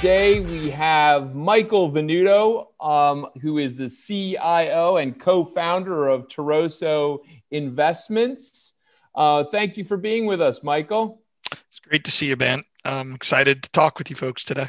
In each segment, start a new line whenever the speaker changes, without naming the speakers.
Today we have Michael Venuto, um, who is the CIO and co-founder of Toroso Investments. Uh, thank you for being with us, Michael.
It's great to see you, Ben. I'm excited to talk with you folks today.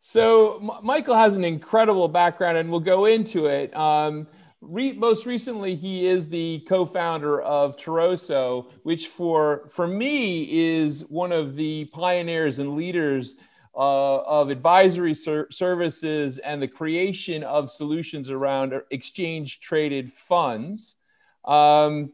So, M- Michael has an incredible background, and we'll go into it. Um, re- most recently, he is the co-founder of Toroso, which for for me is one of the pioneers and leaders uh, of advisory ser- services and the creation of solutions around exchange traded funds. Um,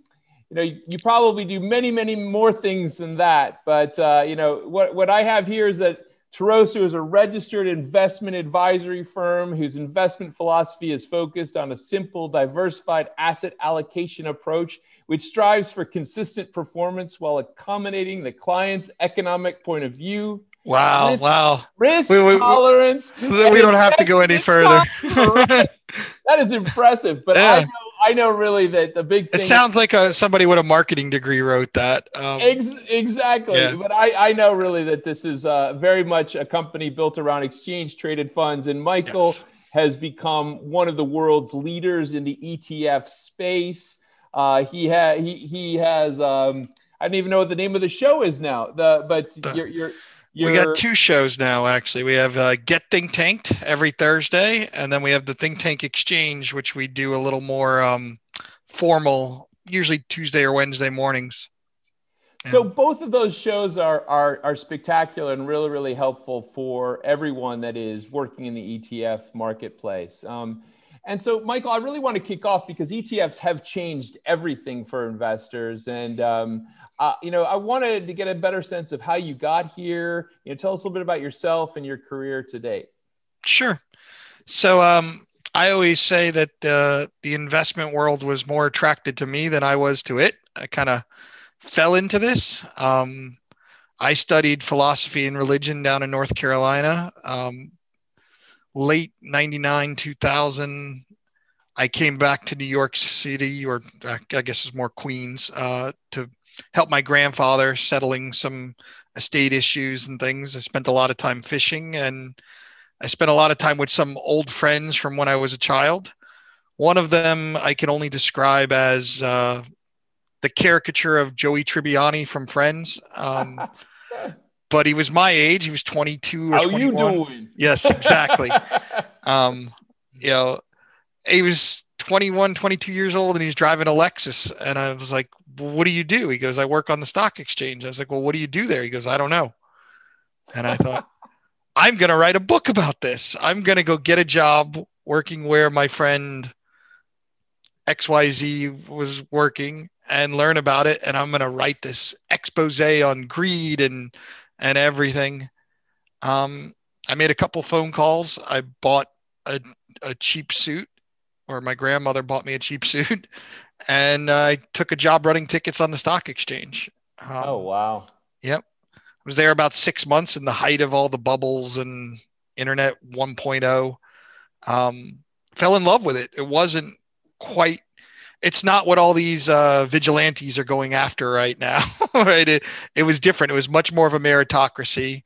you know, you, probably do many, many more things than that. But, uh, you know, what, what I have here is that Toroso is a registered investment advisory firm whose investment philosophy is focused on a simple, diversified asset allocation approach, which strives for consistent performance while accommodating the client's economic point of view
Wow!
Risk,
wow!
Risk we, we, tolerance.
We, we don't have to go any further.
that is impressive, but yeah. I know I know really that the big
thing. It sounds like a, somebody with a marketing degree wrote that.
Um, ex- exactly, yeah. but I I know really that this is uh, very much a company built around exchange traded funds, and Michael yes. has become one of the world's leaders in the ETF space. Uh, he had he he has. Um, I don't even know what the name of the show is now. The but the, you're, you're
we got two shows now. Actually, we have uh, Get Think Tanked every Thursday, and then we have the Think Tank Exchange, which we do a little more um, formal, usually Tuesday or Wednesday mornings.
So both of those shows are, are are spectacular and really really helpful for everyone that is working in the ETF marketplace. Um, and so, Michael, I really want to kick off because ETFs have changed everything for investors, and um, uh, you know, I wanted to get a better sense of how you got here. You know, tell us a little bit about yourself and your career to date.
Sure. So, um, I always say that uh, the investment world was more attracted to me than I was to it. I kind of fell into this. Um, I studied philosophy and religion down in North Carolina. Um, late 99, 2000, I came back to New York City, or uh, I guess it's more Queens, uh, to help my grandfather settling some estate issues and things. I spent a lot of time fishing and I spent a lot of time with some old friends from when I was a child. One of them I can only describe as uh, the caricature of Joey Tribbiani from Friends. Um, but he was my age. He was 22 or
How
21.
you doing?
Yes, exactly. um, you know, he was 21, 22 years old and he's driving a Lexus. And I was like, well, what do you do? He goes, I work on the stock exchange. I was like, well, what do you do there? He goes, I don't know. And I thought, I'm going to write a book about this. I'm going to go get a job working where my friend XYZ was working and learn about it. And I'm going to write this expose on greed and, and everything. Um, I made a couple phone calls. I bought a, a cheap suit or my grandmother bought me a cheap suit and I took a job running tickets on the stock exchange.
Um, oh, wow.
Yep. I was there about six months in the height of all the bubbles and internet 1.0. Um, fell in love with it. It wasn't quite, it's not what all these uh, vigilantes are going after right now. right. It, it was different. It was much more of a meritocracy.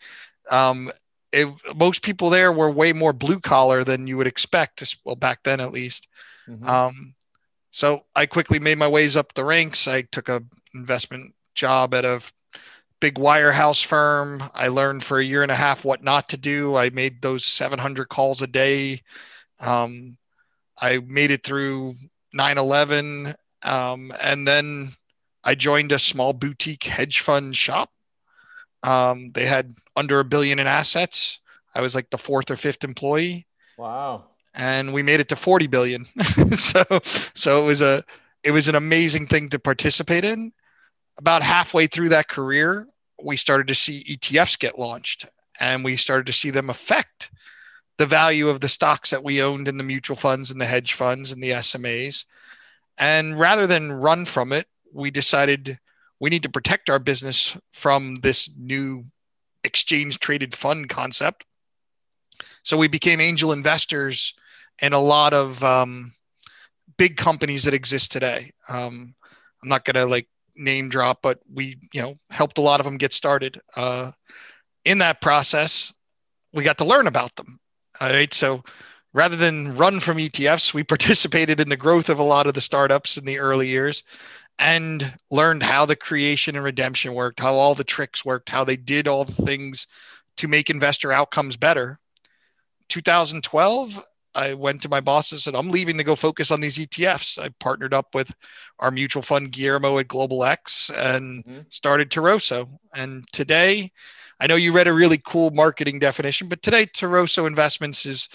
Um, it, most people there were way more blue collar than you would expect. Well, back then at least. Mm-hmm. Um, so I quickly made my ways up the ranks. I took a investment job at a big wirehouse firm. I learned for a year and a half what not to do. I made those 700 calls a day. Um, I made it through 9 11. Um, and then I joined a small boutique hedge fund shop. Um, they had under a billion in assets. I was like the fourth or fifth employee.
Wow
and we made it to 40 billion. so so it was a it was an amazing thing to participate in. About halfway through that career, we started to see ETFs get launched. and we started to see them affect the value of the stocks that we owned in the mutual funds and the hedge funds and the SMAs. And rather than run from it, we decided we need to protect our business from this new exchange traded fund concept. So we became angel investors in a lot of um, big companies that exist today. Um, I'm not going to like name drop, but we, you know, helped a lot of them get started. Uh, in that process, we got to learn about them. All right. So rather than run from ETFs, we participated in the growth of a lot of the startups in the early years and learned how the creation and redemption worked, how all the tricks worked, how they did all the things to make investor outcomes better. 2012, I went to my boss and said, I'm leaving to go focus on these ETFs. I partnered up with our mutual fund Guillermo at Global X and mm-hmm. started Toroso. And today, I know you read a really cool marketing definition, but today Toroso Investments is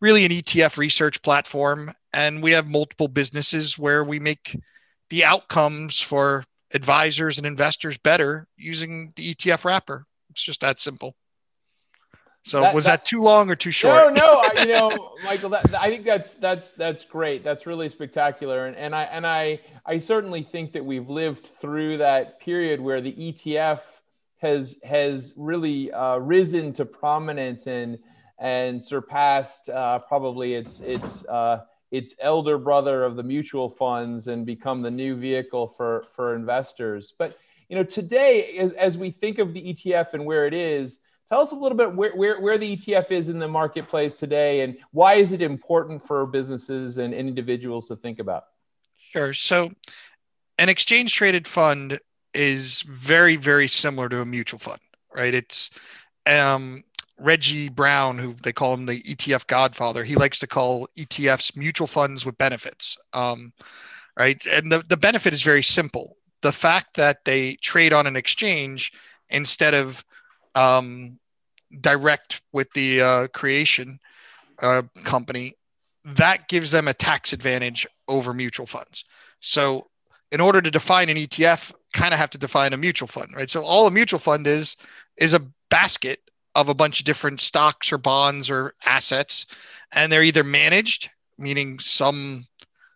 really an ETF research platform. And we have multiple businesses where we make the outcomes for advisors and investors better using the ETF wrapper. It's just that simple. So that, was that, that, too long or too short?
No, no. I, you know, Michael, that, I think that's that's that's great. That's really spectacular, and and I and I I certainly think that we've lived through that period where the ETF has has really uh, risen to prominence and and surpassed uh, probably its its uh, its elder brother of the mutual funds and become the new vehicle for for investors. But you know, today as, as we think of the ETF and where it is Tell us a little bit where, where, where the ETF is in the marketplace today and why is it important for businesses and individuals to think about?
Sure. So, an exchange traded fund is very, very similar to a mutual fund, right? It's um, Reggie Browne, who they call him the ETF godfather, he likes to call ETFs mutual funds with benefits. Um, right. And the, the benefit is very simple. The fact that they trade on an exchange instead of um, direct with the uh, creation uh, company, that gives them a tax advantage over mutual funds. So, in order to define an ETF, kind of have to define a mutual fund, right? So, all a mutual fund is is a basket of a bunch of different stocks or bonds or assets, and they're either managed, meaning some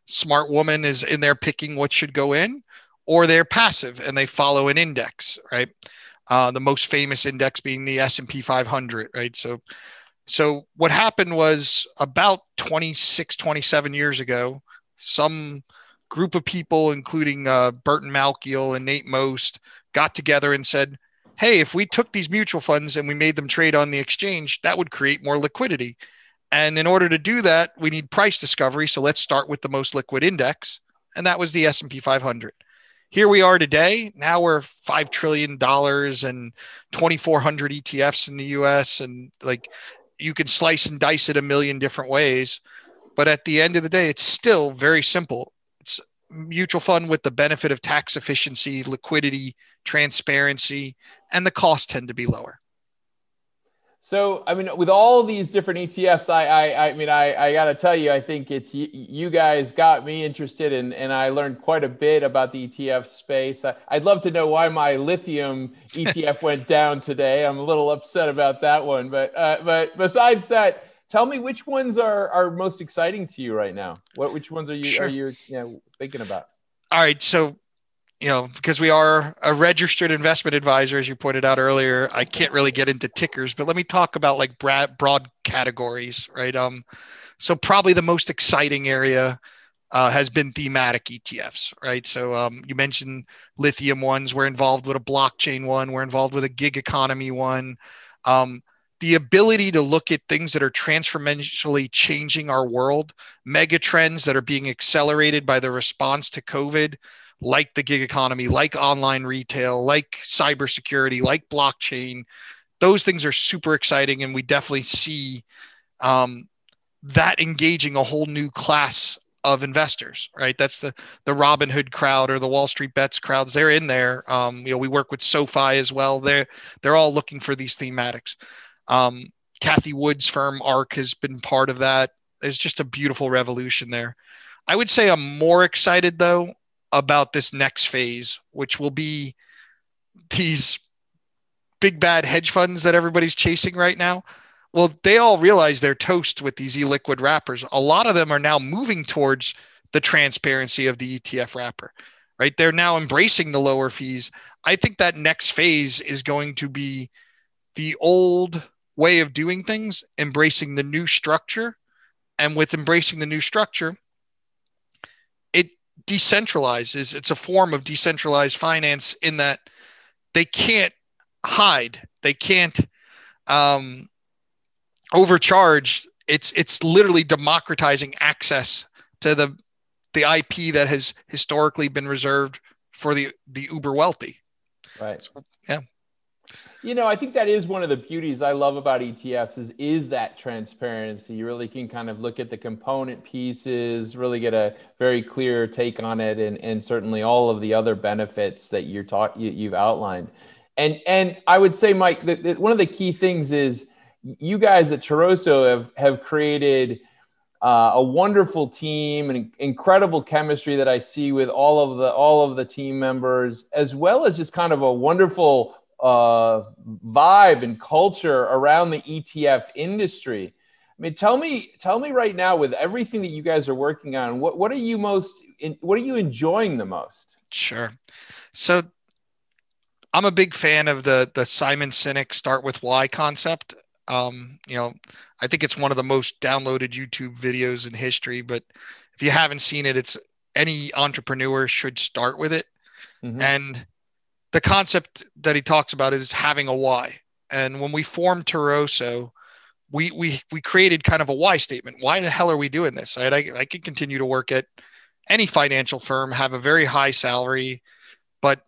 smart woman is in there picking what should go in, or they're passive and they follow an index, right? uh, the most famous index being the S&P 500, right? So, so what happened was about 26, 27 years ago, some group of people, including uh, Burton Malkiel and Nate Most, got together and said, hey, if we took these mutual funds and we made them trade on the exchange, that would create more liquidity. And in order to do that, we need price discovery. So let's start with the most liquid index, and that was the S&P 500 here we are today. Now we're five trillion dollars and 2,400 ETFs in the U.S. and like you can slice and dice it a million different ways. But at the end of the day, it's still very simple. Mutual fund with the benefit of tax efficiency, liquidity, transparency, and the costs tend to be lower.
So, I mean, with all these different ETFs, I, I, I mean, I, I got to tell you, I think it's you, you, guys got me interested, in, and I learned quite a bit about the ETF space. I, would love to know why my lithium ETF went down today. I'm a little upset about that one, but, uh, but besides that, tell me which ones are, are most exciting to you right now. What, which ones are you sure. are you, you know, thinking about?
All right, so you know, because we are a registered investment advisor, as you pointed out earlier, I can't really get into tickers, but let me talk about like broad, broad categories, right? Um, so probably the most exciting area uh, has been thematic ETFs, right? So um, you mentioned lithium ones. We're involved with a blockchain one. We're involved with a gig economy one. Um, the ability to look at things that are transformationally changing our world, mega trends that are being accelerated by the response to COVID like the gig economy, like online retail, like cybersecurity, like blockchain. Those things are super exciting, and we definitely see um, that engaging a whole new class of investors. Right, that's the the Robinhood crowd or the Wall Street Bets crowds. They're in there. Um, you know, we work with SoFi as well. They're they're all looking for these thematics. Um, Cathie Wood's firm ARK has been part of that. It's just a beautiful revolution there. I would say I'm more excited though about this next phase, which will be these big bad hedge funds that everybody's chasing right now. Well, they all realize they're toast with these illiquid wrappers. A lot of them are now moving towards the transparency of the ETF wrapper, right? They're now embracing the lower fees. I think that next phase is going to be the old way of doing things, embracing the new structure. And with embracing the new structure, it decentralizes. It's a form of decentralized finance in that they can't hide, they can't um, overcharge. It's it's literally democratizing access to the the IP that has historically been reserved for the the uber wealthy.
Right.
So, yeah.
You know, I think that is one of the beauties I love about ETFs is is that transparency. You really can kind of look at the component pieces, really get a very clear take on it, and and certainly all of the other benefits that you're taught you, you've outlined. And and I would say, Mike, that, that one of the key things is you guys at Toroso have have created uh, a wonderful team and incredible chemistry that I see with all of the all of the team members, as well as just kind of a wonderful uh, vibe and culture around the ETF industry. I mean, tell me, tell me right now, with everything that you guys are working on, what what are you most, in, what are you enjoying the most?
Sure. So, I'm a big fan of the the Simon Sinek start with why concept. Um, you know, I think it's one of the most downloaded YouTube videos in history. But if you haven't seen it, it's any entrepreneur should start with it. Mm-hmm. And the concept that he talks about is having a why. And when we formed Toroso, we we we created kind of a why statement. Why the hell are we doing this? Right? I, I could continue to work at any financial firm, have a very high salary, but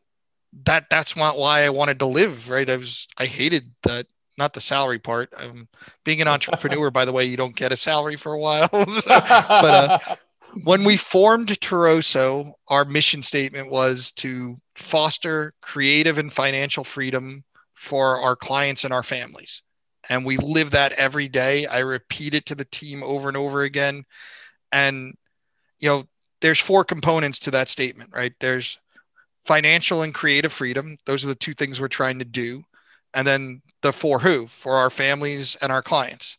that that's not why I wanted to live. Right? I was I hated that not the salary part. Um, being an entrepreneur, by the way, you don't get a salary for a while. but uh, when we formed Toroso, our mission statement was to foster creative and financial freedom for our clients and our families. And we live that every day. I repeat it to the team over and over again. And, you know, there's four components to that statement, right? There's financial and creative freedom. Those are the two things we're trying to do. And then the for who for our families and our clients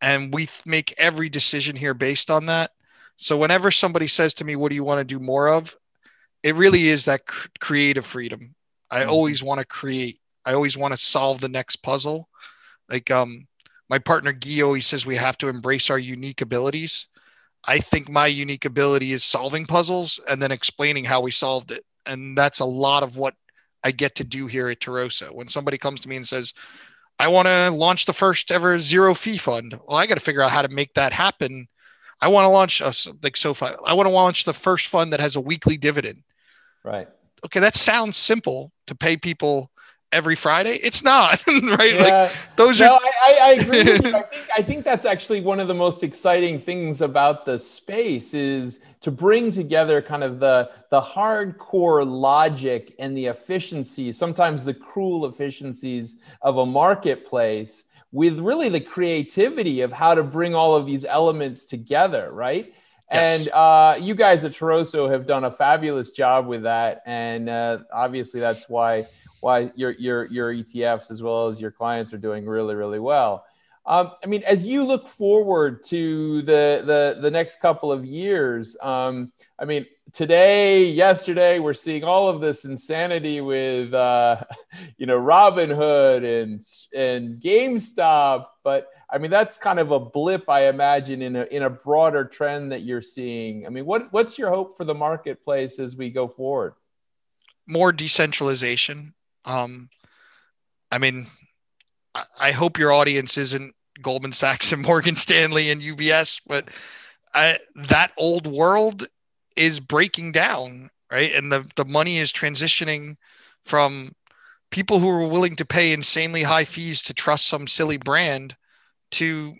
and we make every decision here based on that so whenever somebody says to me what do you want to do more of it really is that cr- creative freedom i mm-hmm. always want to create i always want to solve the next puzzle like um my partner Guy he says we have to embrace our unique abilities i think my unique ability is solving puzzles and then explaining how we solved it and that's a lot of what I get to do here at Toroso. When somebody comes to me and says, I want to launch the first ever zero fee fund. Well, I got to figure out how to make that happen. I want to launch a, like SoFi. I want to launch the first fund that has a weekly dividend.
Right.
Okay, that sounds simple to pay people every Friday. It's not right. Yeah. Like those no,
are. I, I agree. With you. I think I think that's actually one of the most exciting things about the space is to bring together kind of the the hardcore logic and the efficiency, sometimes the cruel efficiencies of a marketplace with really the creativity of how to bring all of these elements together, right? Yes. And uh, you guys at Toroso have done a fabulous job with that, and uh, obviously that's why why your your your ETFs as well as your clients are doing really really well. Um, I mean, as you look forward to the the, the next couple of years, um, I mean, today, yesterday, we're seeing all of this insanity with, uh, you know, Robinhood and and GameStop. But I mean, that's kind of a blip, I imagine, in a in a broader trend that you're seeing. I mean, what what's your hope for the marketplace as we go forward?
More decentralization. Um, I mean, I hope your audience isn't Goldman Sachs and Morgan Stanley and UBS, but I, that old world is breaking down, right? And the, the money is transitioning from people who are willing to pay insanely high fees to trust some silly brand to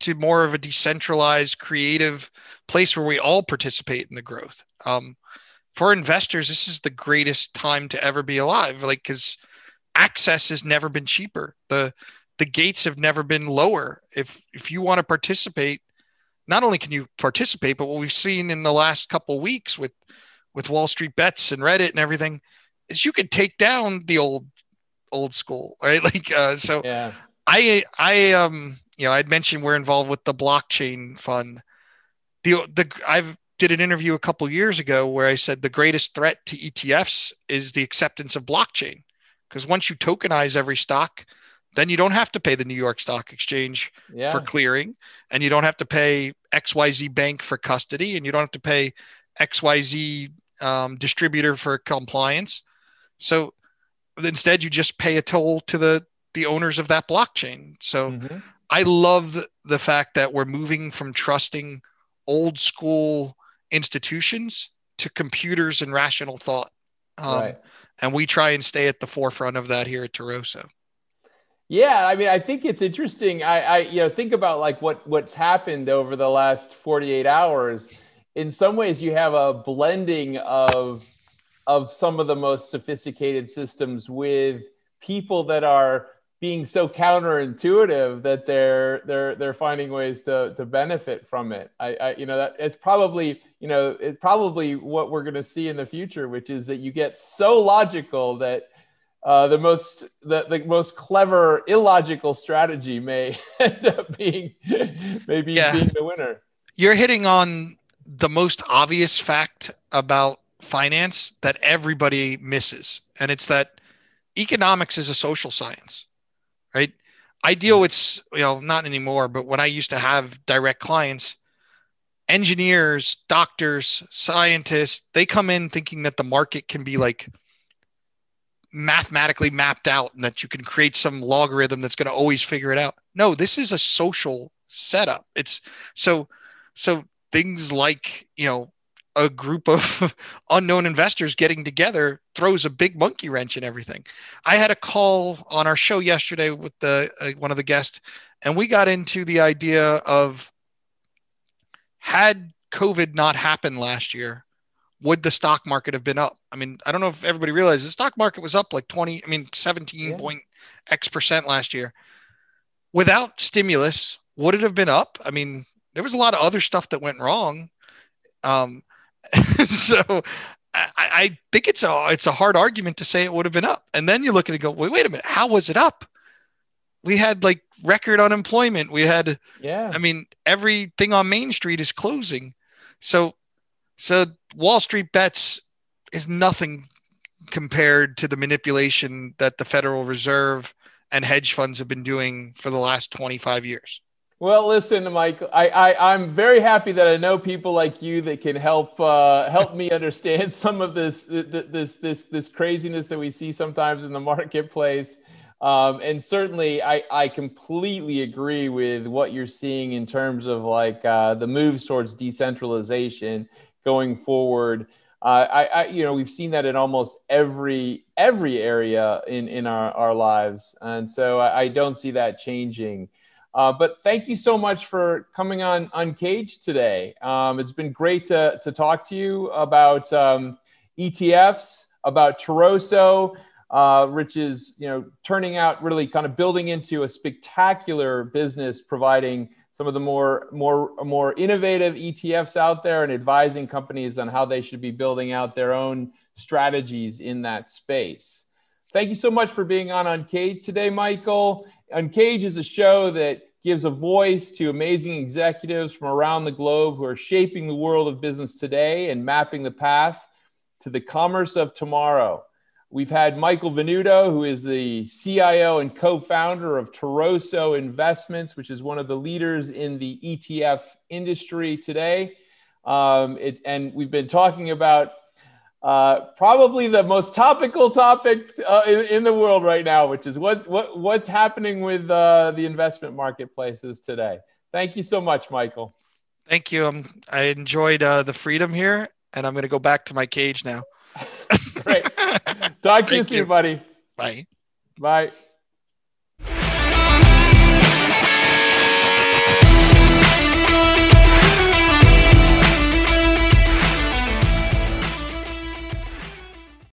to more of a decentralized creative place where we all participate in the growth um, for investors this is the greatest time to ever be alive like because access has never been cheaper the the gates have never been lower. If if you want to participate, not only can you participate, but what we've seen in the last couple weeks with with Wall Street bets and Reddit and everything is you can take down the old old school, right? Like, uh, so
yeah.
I, I, um, you know, I'd mentioned we're involved with the blockchain fund. The, the, I've did an interview a couple years ago where I said the greatest threat to ETFs is the acceptance of blockchain. Because once you tokenize every stock, then you don't have to pay the New York Stock Exchange
yeah.
for clearing, and you don't have to pay XYZ Bank for custody, and you don't have to pay XYZ um, distributor for compliance. So instead, you just pay a toll to the the owners of that blockchain. So mm-hmm. I love the, the fact that we're moving from trusting old school institutions to computers and rational thought. Um, right. And we try and stay at the forefront of that here at Toroso.
Yeah, I mean, I think it's interesting. I, I, you know, think about like what what's happened over the last 48 hours. In some ways, you have a blending of of some of the most sophisticated systems with people that are being so counterintuitive that they're they're they're finding ways to to benefit from it. I, I you know that it's probably you know it's probably what we're going to see in the future, which is that you get so logical that uh, the most the, the most clever illogical strategy may end up being maybe yeah. being the winner.
You're hitting on the most obvious fact about finance that everybody misses, and it's that economics is a social science right? I deal with, you know, not anymore, but when I used to have direct clients, engineers, doctors, scientists, they come in thinking that the market can be like mathematically mapped out and that you can create some logarithm that's going to always figure it out. No, this is a social setup. It's so, so things like, you know, a group of unknown investors getting together throws a big monkey wrench in everything. I had a call on our show yesterday with the uh, one of the guests, and we got into the idea of had COVID not happened last year, would the stock market have been up? I mean, I don't know if everybody realizes the stock market was up like 20, I mean, 17 yeah. point X percent last year. Without stimulus, would it have been up? I mean, there was a lot of other stuff that went wrong. Um, so I, I, think it's a it's a hard argument to say it would have been up. And then you look at it and go, wait, wait a minute, how was it up? We had like record unemployment. We had
yeah.
I mean, everything on Main Street is closing. So so Wall Street bets is nothing compared to the manipulation that the Federal Reserve and hedge funds have been doing for the last 25 years.
Well, listen, Mike, I, I, am very happy that I know people like you that can help uh, help me understand some of this this this this craziness that we see sometimes in the marketplace. Um, and certainly, I, I completely agree with what you're seeing in terms of like uh, the moves towards decentralization going forward. Uh, I, I, you know, we've seen that in almost every every area in in our, our lives, and so I, I don't see that changing. Uh, but thank you so much for coming on Uncaged today. Um, it's been great to, to talk to you about um, ETFs, about Toroso, uh, which is you know turning out really kind of building into a spectacular business, providing some of the more more more innovative ETFs out there and advising companies on how they should be building out their own strategies in that space. Thank you so much for being on Uncaged today, Michael. Uncaged is a show that gives a voice to amazing executives from around the globe who are shaping the world of business today and mapping the path to the commerce of tomorrow. We've had Michael Venuto, who is the CIO and co founder of Toroso Investments, which is one of the leaders in the ETF industry today. Um, it, and we've been talking about uh, probably the most topical topic uh, in, in, the world right now, which is what, what what's happening with uh, the investment marketplaces today. Thank you so much, Michael.
Thank you. Um, I enjoyed uh, the freedom here, and I'm going to go back to my cage now.
Great. Talk to you soon, buddy.
Bye.
Bye.